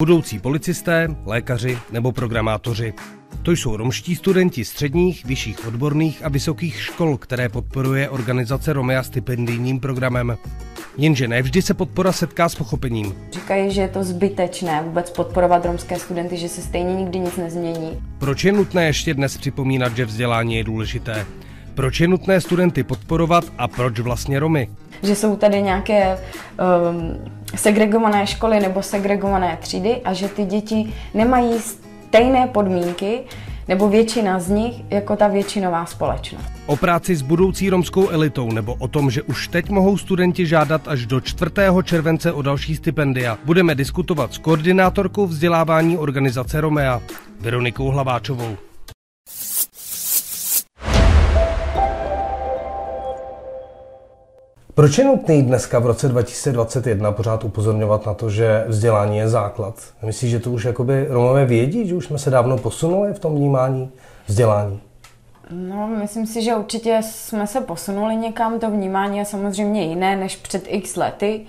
Budoucí policisté, lékaři nebo programátoři. To jsou romští studenti středních, vyšších odborných a vysokých škol, které podporuje organizace Romea stipendijním programem. Jenže ne vždy se podpora setká s pochopením. Říkají, že je to zbytečné vůbec podporovat romské studenty, že se stejně nikdy nic nezmění. Proč je nutné ještě dnes připomínat, že vzdělání je důležité? Proč je nutné studenty podporovat a proč vlastně Romy? Že jsou tady nějaké um, segregované školy nebo segregované třídy a že ty děti nemají stejné podmínky, nebo většina z nich jako ta většinová společnost. O práci s budoucí romskou elitou nebo o tom, že už teď mohou studenti žádat až do 4. července o další stipendia, budeme diskutovat s koordinátorkou vzdělávání organizace Romea, Veronikou Hlaváčovou. Proč je nutný dneska v roce 2021 pořád upozorňovat na to, že vzdělání je základ? Myslíš, že to už jakoby Romové vědí, že už jsme se dávno posunuli v tom vnímání vzdělání? No, myslím si, že určitě jsme se posunuli někam. To vnímání je samozřejmě jiné než před x lety,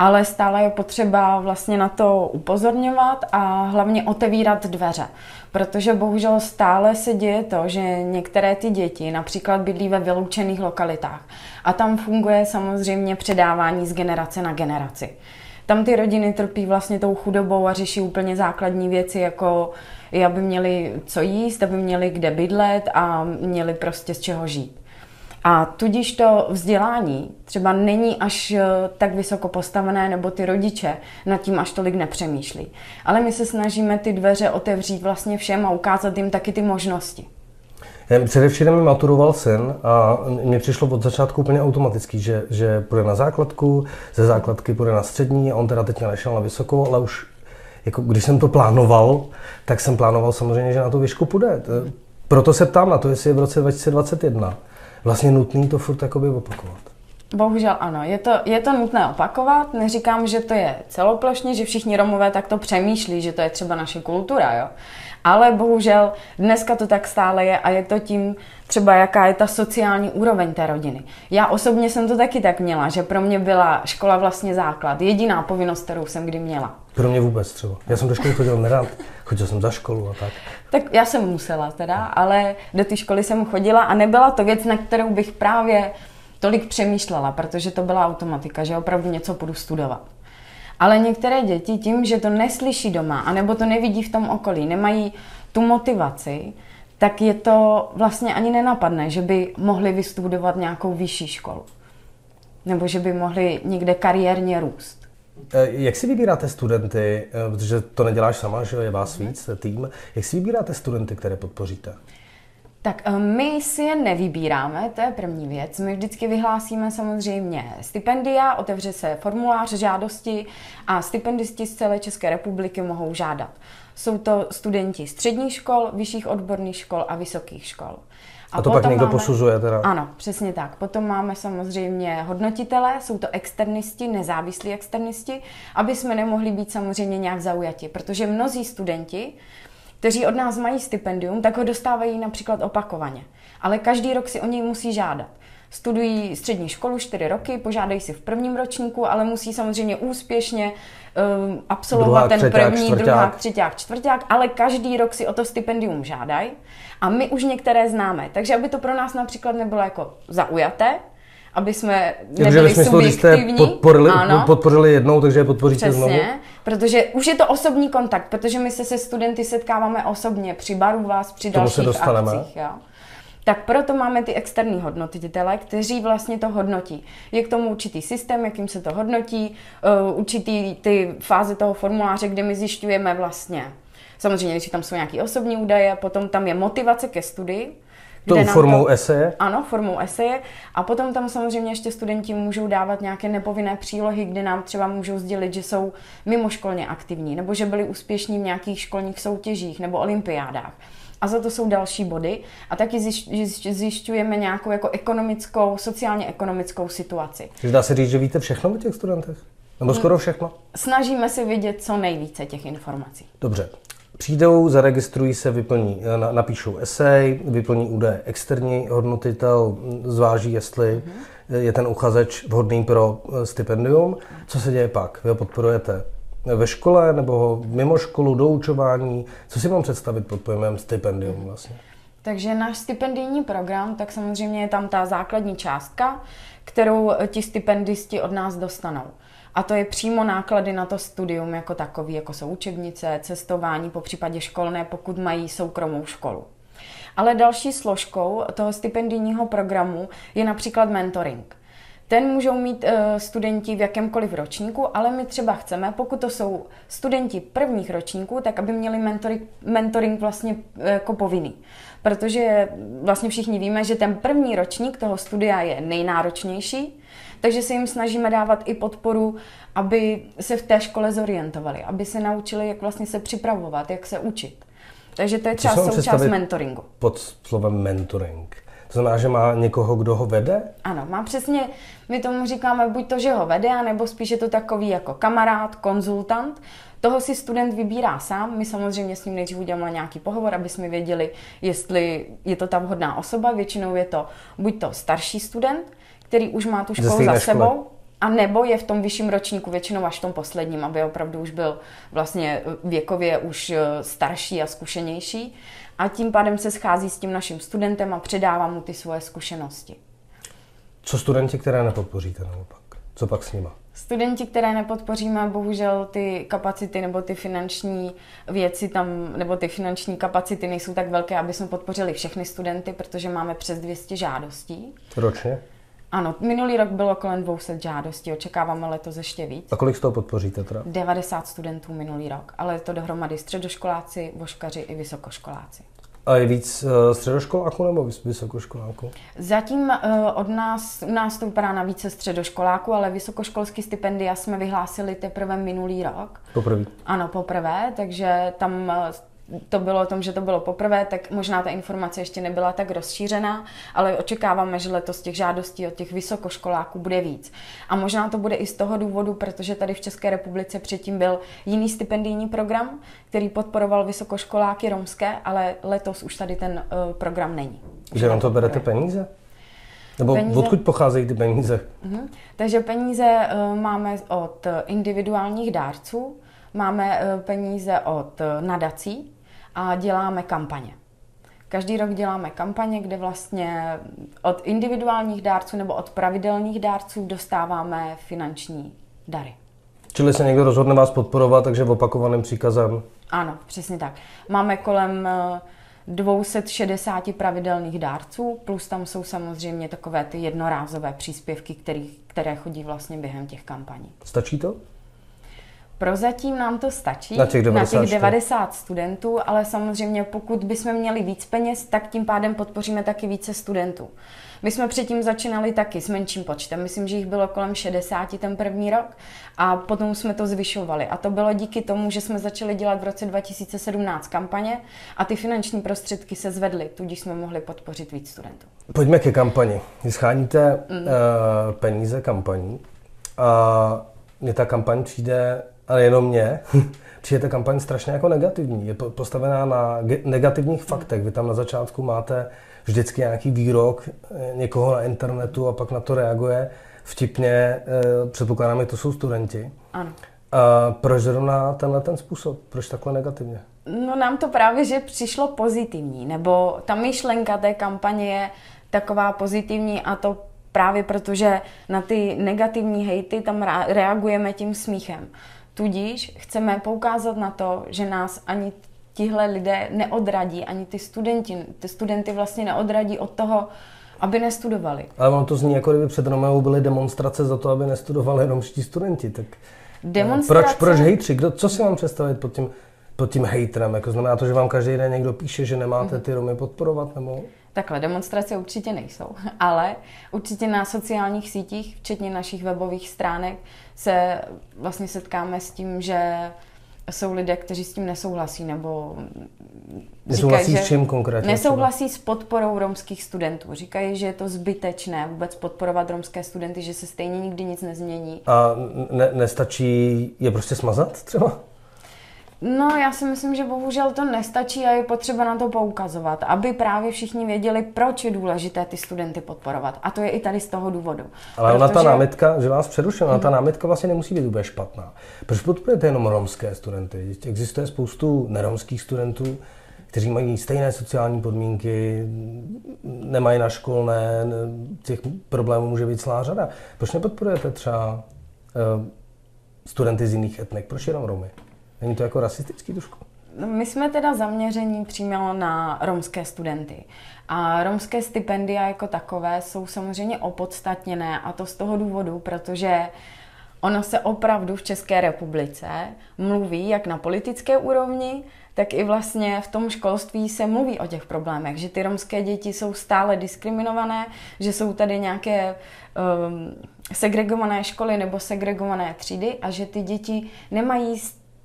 ale stále je potřeba vlastně na to upozorňovat a hlavně otevírat dveře. Protože bohužel stále se děje to, že některé ty děti například bydlí ve vyloučených lokalitách a tam funguje samozřejmě předávání z generace na generaci. Tam ty rodiny trpí vlastně tou chudobou a řeší úplně základní věci, jako aby měli co jíst, aby měli kde bydlet a měli prostě z čeho žít. A tudíž to vzdělání třeba není až eh, tak vysoko postavené, nebo ty rodiče nad tím až tolik nepřemýšlí. Ale my se snažíme ty dveře otevřít vlastně všem a ukázat jim taky ty možnosti. Především mi maturoval syn a mně přišlo od začátku úplně automaticky, že, že půjde na základku, ze základky půjde na střední a on teda teď nešel na vysokou, ale už jako když jsem to plánoval, tak jsem plánoval samozřejmě, že na tu výšku půjde. Proto se ptám na to, jestli je v roce 2021 vlastně nutný to furt opakovat. Bohužel ano, je to, je to nutné opakovat. Neříkám, že to je celoplošně, že všichni Romové takto přemýšlí, že to je třeba naše kultura, jo. Ale bohužel dneska to tak stále je a je to tím třeba, jaká je ta sociální úroveň té rodiny. Já osobně jsem to taky tak měla, že pro mě byla škola vlastně základ, jediná povinnost, kterou jsem kdy měla. Pro mě vůbec třeba. Já jsem do školy chodil nerad, chodil jsem za školu a tak. Tak já jsem musela teda, ale do té školy jsem chodila a nebyla to věc, na kterou bych právě tolik přemýšlela, protože to byla automatika, že opravdu něco budu studovat. Ale některé děti tím, že to neslyší doma, anebo to nevidí v tom okolí, nemají tu motivaci, tak je to vlastně ani nenapadne, že by mohli vystudovat nějakou vyšší školu. Nebo že by mohli někde kariérně růst. Eh, jak si vybíráte studenty, eh, protože to neděláš sama, že je vás víc, tým, jak si vybíráte studenty, které podpoříte? Tak eh, my si je nevybíráme, to je první věc. My vždycky vyhlásíme samozřejmě stipendia, otevře se formulář žádosti a stipendisti z celé České republiky mohou žádat. Jsou to studenti středních škol, vyšších odborných škol a vysokých škol. A, a to pak někdo máme, posuzuje teda? Ano, přesně tak. Potom máme samozřejmě hodnotitele, jsou to externisti, nezávislí externisti, aby jsme nemohli být samozřejmě nějak zaujati, protože mnozí studenti kteří od nás mají stipendium, tak ho dostávají například opakovaně. Ale každý rok si o něj musí žádat. Studují střední školu čtyři roky, požádají si v prvním ročníku, ale musí samozřejmě úspěšně um, absolvovat druhá, ten třeťák, první, čtvrťák. druhá, třetíák, čtvrták, ale každý rok si o to stipendium žádají. A my už některé známe. Takže aby to pro nás například nebylo jako zaujaté, aby jsme nebyli ve smyslu, subjektivní. Jste podporili, ano, podpořili jednou, takže je podpoříte Přesně, znovu? protože už je to osobní kontakt, protože my se se studenty setkáváme osobně při baru vás, při dalších se dostaneme. akcích. Jo? Tak proto máme ty externí hodnotitele, kteří vlastně to hodnotí. Je k tomu určitý systém, jakým se to hodnotí, uh, určitý ty fáze toho formuláře, kde my zjišťujeme vlastně, samozřejmě, že tam jsou nějaké osobní údaje, potom tam je motivace ke studii, Tou formou to, eseje? Ano, formou eseje. A potom tam samozřejmě ještě studenti můžou dávat nějaké nepovinné přílohy, kde nám třeba můžou sdělit, že jsou mimoškolně aktivní, nebo že byli úspěšní v nějakých školních soutěžích nebo olympiádách. A za to jsou další body. A taky zjišťujeme nějakou jako ekonomickou, sociálně ekonomickou situaci. Takže dá se říct, že víte všechno o těch studentech? Nebo skoro všechno? Snažíme se vidět co nejvíce těch informací. Dobře. Přijdou, zaregistrují se, vyplní, eh, napíšou esej, vyplní údaje externí hodnotitel, zváží, jestli mm-hmm. je ten uchazeč vhodný pro eh, stipendium. Co se děje pak? Vy ho podporujete ve škole nebo mimo školu, doučování? Co si mám představit pod pojmem stipendium vlastně? Takže náš stipendijní program, tak samozřejmě je tam ta základní částka, kterou ti stipendisti od nás dostanou. A to je přímo náklady na to studium jako takový, jako jsou učebnice, cestování, po případě školné, pokud mají soukromou školu. Ale další složkou toho stipendijního programu je například mentoring. Ten můžou mít uh, studenti v jakémkoliv ročníku, ale my třeba chceme, pokud to jsou studenti prvních ročníků, tak aby měli mentoring, mentoring vlastně uh, jako povinný. Protože vlastně všichni víme, že ten první ročník toho studia je nejnáročnější, takže se jim snažíme dávat i podporu, aby se v té škole zorientovali, aby se naučili, jak vlastně se připravovat, jak se učit. Takže to je třeba součást mentoringu. Pod slovem mentoring. To znamená, že má někoho, kdo ho vede? Ano, má přesně, my tomu říkáme buď to, že ho vede, nebo spíš je to takový jako kamarád, konzultant. Toho si student vybírá sám. My samozřejmě s ním nejdřív uděláme nějaký pohovor, aby jsme věděli, jestli je to ta vhodná osoba. Většinou je to buď to starší student, který už má tu školu za sebou, škole. a nebo je v tom vyšším ročníku, většinou až v tom posledním, aby opravdu už byl vlastně věkově už eh, starší a zkušenější. A tím pádem se schází s tím naším studentem a předává mu ty svoje zkušenosti. Co studenti, které nepodpoříte naopak? Co pak s nima? Studenti, které nepodpoříme, bohužel ty kapacity nebo ty finanční věci tam, nebo ty finanční kapacity nejsou tak velké, aby jsme podpořili všechny studenty, protože máme přes 200 žádostí. Ročně? Ano, minulý rok bylo kolem 200 žádostí, očekáváme letos ještě víc. A kolik z toho podpoříte teda? 90 studentů minulý rok, ale je to dohromady středoškoláci, voškaři i vysokoškoláci. A je víc uh, středoškoláků nebo vysokoškoláků? Zatím uh, od nás, u nás to vypadá na více středoškoláků, ale vysokoškolský stipendia jsme vyhlásili teprve minulý rok. Poprvé? Ano, poprvé, takže tam to bylo o tom, že to bylo poprvé, tak možná ta informace ještě nebyla tak rozšířená, ale očekáváme, že letos těch žádostí od těch vysokoškoláků bude víc. A možná to bude i z toho důvodu, protože tady v České republice předtím byl jiný stipendijní program, který podporoval vysokoškoláky romské, ale letos už tady ten uh, program není. Že na to berete peníze? Nebo peníze... odkud pocházejí ty peníze? Uh-huh. Takže peníze uh, máme od individuálních dárců, máme uh, peníze od nadací, a děláme kampaně. Každý rok děláme kampaně, kde vlastně od individuálních dárců nebo od pravidelných dárců dostáváme finanční dary. Čili se někdo rozhodne vás podporovat, takže v opakovaném příkazem? Ano, přesně tak. Máme kolem 260 eh, pravidelných dárců, plus tam jsou samozřejmě takové ty jednorázové příspěvky, který, které chodí vlastně během těch kampaní. Stačí to? Prozatím nám to stačí na těch 90, na těch 90 studentů, ale samozřejmě pokud bychom měli víc peněz, tak tím pádem podpoříme taky více studentů. My jsme předtím začínali taky s menším počtem, myslím, že jich bylo kolem 60 ten první rok a potom jsme to zvyšovali. A to bylo díky tomu, že jsme začali dělat v roce 2017 kampaně a ty finanční prostředky se zvedly, tudíž jsme mohli podpořit víc studentů. Pojďme ke kampani. Vy scháníte mm. uh, peníze kampaní a mně ta kampaň přijde ale jenom mě, přijde ta kampaň strašně jako negativní. Je postavená na negativních faktech. Vy tam na začátku máte vždycky nějaký výrok eh, někoho na internetu a pak na to reaguje vtipně. Eh, předpokládám, že to jsou studenti. Ano. A proč zrovna tenhle ten způsob? Proč takhle negativně? No nám to právě, že přišlo pozitivní, nebo ta myšlenka té kampaně je taková pozitivní a to právě protože na ty negativní hejty tam reagujeme tím smíchem. Tudíž chceme poukázat na to, že nás ani tihle lidé neodradí, ani ty studenti, ty studenty vlastně neodradí od toho, aby nestudovali. Ale ono to zní, jako kdyby před Romeou byly demonstrace za to, aby nestudovali romští studenti. Tak eh, demonstrace... Proč, proč hejtři? Kdo, co si mám představit pod tím, pod tím hejtrem? Jako znamená to, že vám každý den někdo píše, že nemáte mhm. ty Romy podporovat? Nebo... Takhle, demonstrace určitě nejsou, ale určitě na sociálních sítích, včetně našich webových stránek, se vlastně setkáme s tím, že jsou lidé, kteří s tím nesouhlasí, nebo Nesouhlasí říkají, s čím konkrétně? Nesouhlasí s podporou romských studentů. Říkají, že je to zbytečné vůbec podporovat romské studenty, že se stejně nikdy nic nezmění. A ne, nestačí je prostě smazat třeba? No, já si myslím, že bohužel to nestačí a je potřeba na to poukazovat, aby právě všichni věděli, proč je důležité ty studenty podporovat. A to je i tady z toho důvodu. Ale ona ta námitka, že vás přerušila, ona ta mhm. námitka vlastně nemusí být úplně špatná. Proč podporujete jenom romské studenty? Existuje spoustu neromských studentů, kteří mají stejné sociální podmínky, nemají na školné, těch problémů může být celá řada. Proč nepodporujete třeba uh, studenty z jiných etnik? Proč jenom Romy? Není to jako rasistický trošku? No, my jsme teda zaměření přímo na romské studenty. A romské stipendia jako takové jsou samozřejmě opodstatněné a to z toho důvodu, protože ono se opravdu v České republice mluví jak na politické úrovni, tak i vlastně v tom školství se mluví o těch problémech, že ty romské děti jsou stále diskriminované, že jsou tady nějaké um, segregované školy nebo segregované třídy a že ty děti nemají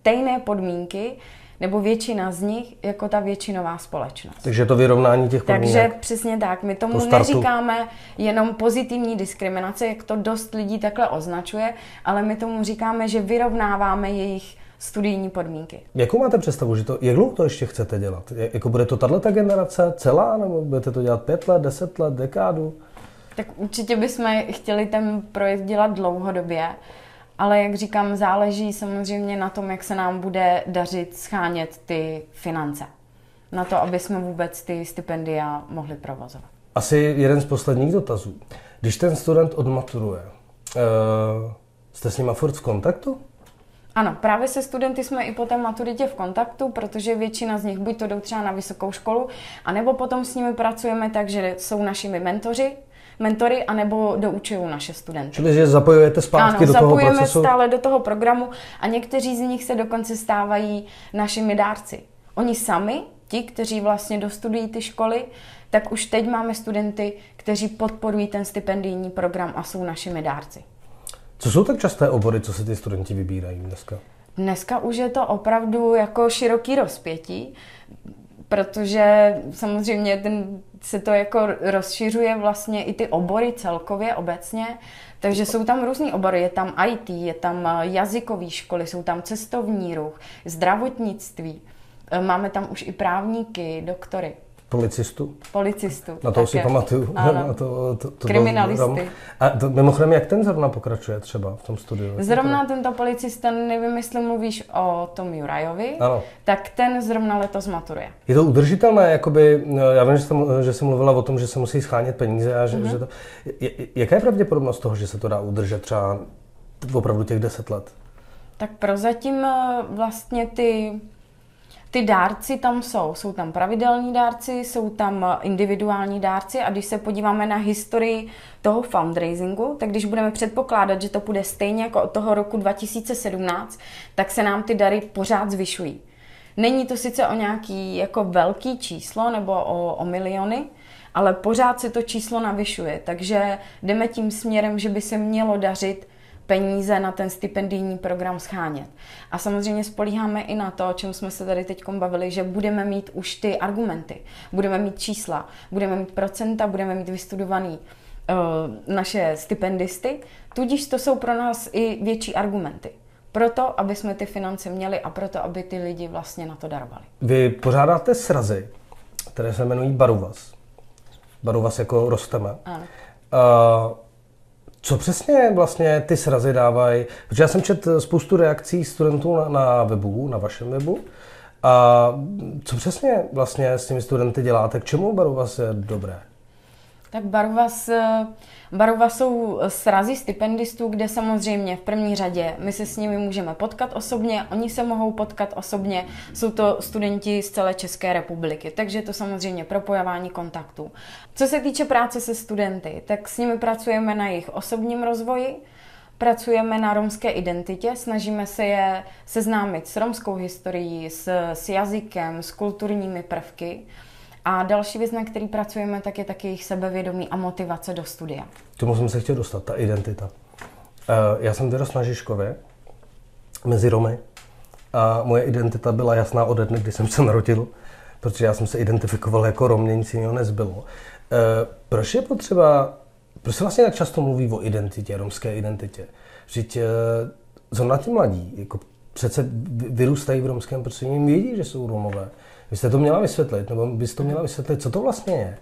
stejné podmínky, nebo většina z nich jako ta většinová společnost. Takže to vyrovnání těch podmínek. Takže přesně tak. My tomu to neříkáme jenom pozitivní diskriminace, jak to dost lidí takhle označuje, ale my tomu říkáme, že vyrovnáváme jejich studijní podmínky. Jakou máte představu, že to, jak dlouho to ještě chcete dělat? Jako bude to tato generace celá, nebo budete to dělat pět let, deset let, dekádu? Tak určitě bychom chtěli ten projekt dělat dlouhodobě, ale jak říkám, záleží samozřejmě na tom, jak se nám bude dařit schánět ty finance. Na to, aby jsme vůbec ty stipendia mohli provozovat. Asi jeden z posledních dotazů. Když ten student odmaturuje, uh, jste s nima furt v kontaktu? Ano, právě se studenty jsme i po té maturitě v kontaktu, protože většina z nich buď to jdou třeba na vysokou školu, anebo potom s nimi pracujeme tak, že jsou našimi mentoři, mentory, anebo doučují naše studenty. Čili, že zapojujete zpátky ano, do toho procesu? stále do toho programu a někteří z nich se dokonce stávají našimi dárci. Oni sami, ti, kteří vlastně dostudují ty školy, tak už teď máme studenty, kteří podporují ten stipendijní program a jsou našimi dárci. Co jsou tak časté obory, co se ty studenti vybírají dneska? Dneska už je to opravdu jako široký rozpětí, protože samozřejmě ten, se to jako rozšiřuje vlastně i ty obory celkově obecně, takže jsou tam různý obory, je tam IT, je tam jazykové školy, jsou tam cestovní ruch, zdravotnictví, máme tam už i právníky, doktory. Policistu? Policistu. Na to si pamatuju. Ano. Na to, to, to Kriminalisty. A to, mimochodem, jak ten zrovna pokračuje třeba v tom studiu? Zrovna tento policista, nevím, jestli mluvíš o tom Jurajovi, ano. tak ten zrovna letos maturuje. Je to udržitelné? Jakoby, no, já vím, že jsem, že jsem mluvila o tom, že se musí schánět peníze a že, mm-hmm. že to... Jaká je pravděpodobnost toho, že se to dá udržet třeba opravdu těch deset let? Tak prozatím eh, vlastně ty ty dárci tam jsou. Jsou tam pravidelní dárci, jsou tam individuální dárci a když se podíváme na historii toho fundraisingu, tak když budeme předpokládat, že to bude stejně jako od toho roku 2017, tak se nám ty dary pořád zvyšují. Není to sice o nějaký jako velký číslo nebo o, o miliony, ale pořád se to číslo navyšuje, takže jdeme tím směrem, že by se mělo dařit peníze na ten stipendijní program schánět. A samozřejmě spolíháme i na to, o čem jsme se tady teď bavili, že budeme mít už ty argumenty, budeme mít čísla, budeme mít procenta, budeme mít vystudovaný uh, naše stipendisty, tudíž to jsou pro nás i větší argumenty. Proto, aby jsme ty finance měli a proto, aby ty lidi vlastně na to darovali. Vy pořádáte srazy, které se jmenují Baruvas. Baruvas jako rosteme. Ano. Uh, co přesně vlastně ty srazy dávají? Protože já jsem četl spoustu reakcí studentů na, na webu, na vašem webu. A co přesně vlastně s těmi studenty děláte? K čemu Baruvas je dobré? Tak Baruvas, Baruvas jsou srazy stipendistů, kde samozřejmě v první řadě my se s nimi můžeme potkat osobně, oni se mohou potkat osobně, jsou to studenti z celé České republiky, takže to samozřejmě propojování kontaktů. Co se týče práce se studenty, tak s nimi pracujeme na jejich osobním rozvoji, Pracujeme na romské identitě, snažíme se je seznámit s romskou historií, s, s jazykem, s kulturními prvky. A další věc, na který pracujeme, tak je taky jejich sebevědomí a motivace do studia. K tomu jsem se chtěl dostat, ta identita. Eh, já jsem vyrost na Žižkově mezi Romy a moje identita byla jasná ode dne, kdy jsem se narodil, protože já jsem se identifikoval jako Rom, nic jiného nezbylo. Eh, proč je potřeba, proč se vlastně tak často mluví o identitě, romské identitě? Vždyť eh, zrovna ti mladí, jako přece vyrůstají v romském prostředí, vědí, že jsou Romové. Vy jste to měla vysvětlit, nebo byste to měla vysvětlit, co to vlastně je?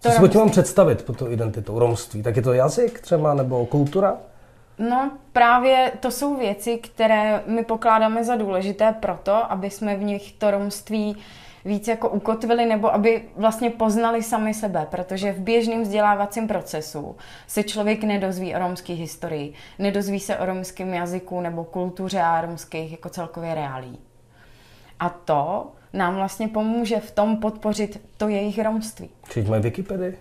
Co si pod tím mám představit, pod tou identitou romství? Tak je to jazyk třeba, nebo kultura? No právě to jsou věci, které my pokládáme za důležité proto, aby jsme v nich to romství víc jako ukotvili nebo aby vlastně poznali sami sebe, protože v běžném vzdělávacím procesu se člověk nedozví o romské historii, nedozví se o romském jazyku nebo kultuře a romských jako celkově reálí. A to nám vlastně pomůže v tom podpořit to jejich romství. Čiže mají Wikipedii?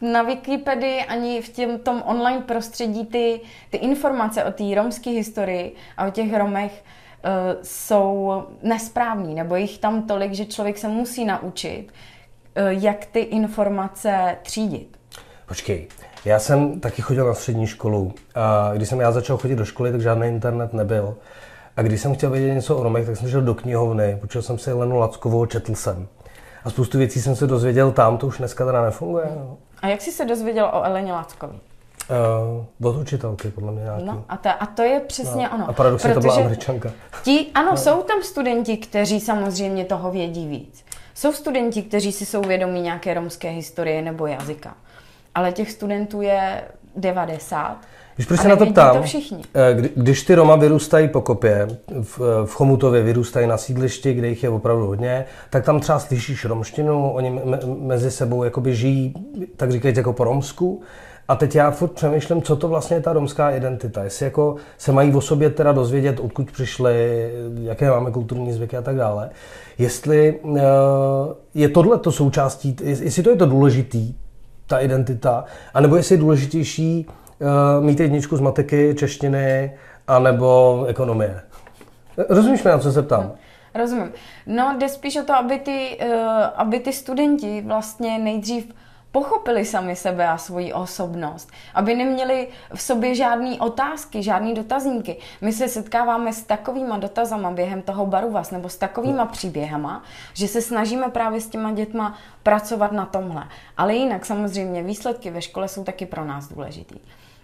Na Wikipedii ani v těm, tom online prostředí ty, ty informace o té romské historii a o těch Romech uh, jsou nesprávný, nebo jich tam tolik, že člověk se musí naučit, uh, jak ty informace třídit. Počkej, já jsem taky chodil na střední školu a když jsem já začal chodit do školy, tak žádný internet nebyl. A když jsem chtěl vědět něco o Romech, tak jsem šel do knihovny, počul jsem si Lenu Lackovou, četl jsem. A spoustu věcí jsem se dozvěděl tam, to už dneska teda nefunguje. No. A jak jsi se dozvěděl o Eleně Lackovi? Uh, od učitelky, podle mě nějaký. No, a, to, a to je přesně no. ono. A paradoxně to byla američanka. Ti, ano, no. jsou tam studenti, kteří samozřejmě toho vědí víc. Jsou studenti, kteří si jsou vědomí nějaké romské historie nebo jazyka. Ale těch studentů je 90 když proč se na to ptám, to všichni. Eh, kdy, když ty Roma vyrůstají po kopě, v, v Chomutově vyrůstají na sídlišti, kde jich je opravdu hodně, tak tam třeba slyšíš romštinu, oni me, mezi sebou jakoby žijí, tak říkají jako po romsku. A teď já furt přemýšlím, co to vlastně je ta romská identita. Jestli jako se mají o sobě teda dozvědět, odkud přišli, jaké máme kulturní zvyky a tak dále. Jestli uh, je tohle to součástí, jestli to je to důležitý, ta identita, anebo jestli je důležitější mít jedničku z matiky, češtiny, anebo ekonomie. Rozumíš mi, na co se ptám? Rozumím. No, jde spíš o to, aby ty, uh, aby ty studenti vlastně nejdřív pochopili sami sebe a svoji osobnost, aby neměli v sobě žádné otázky, žádné dotazníky. My se setkáváme s takovýma dotazama během toho baru vás nebo s takovýma příběhama, že se snažíme právě s těma dětma pracovat na tomhle. Ale jinak samozřejmě výsledky ve škole jsou taky pro nás důležitý.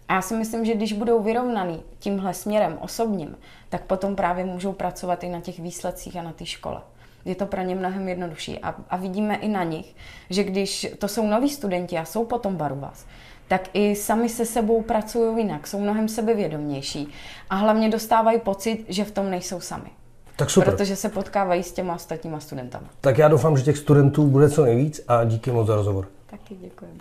A já si myslím, že když budou vyrovnaný tímhle směrem osobním, tak potom právě můžou pracovat i na těch výsledcích a na té škole. Je to pro ně mnohem jednodušší. A, a vidíme i na nich, že když to jsou noví studenti a jsou potom baru vás, tak i sami se sebou pracují jinak, jsou mnohem sebevědomější a hlavně dostávají pocit, že v tom nejsou sami. Tak super. Protože se potkávají s těma ostatníma studentama. Tak já doufám, že těch studentů bude co nejvíc a díky moc za rozhovor. Taky děkuji.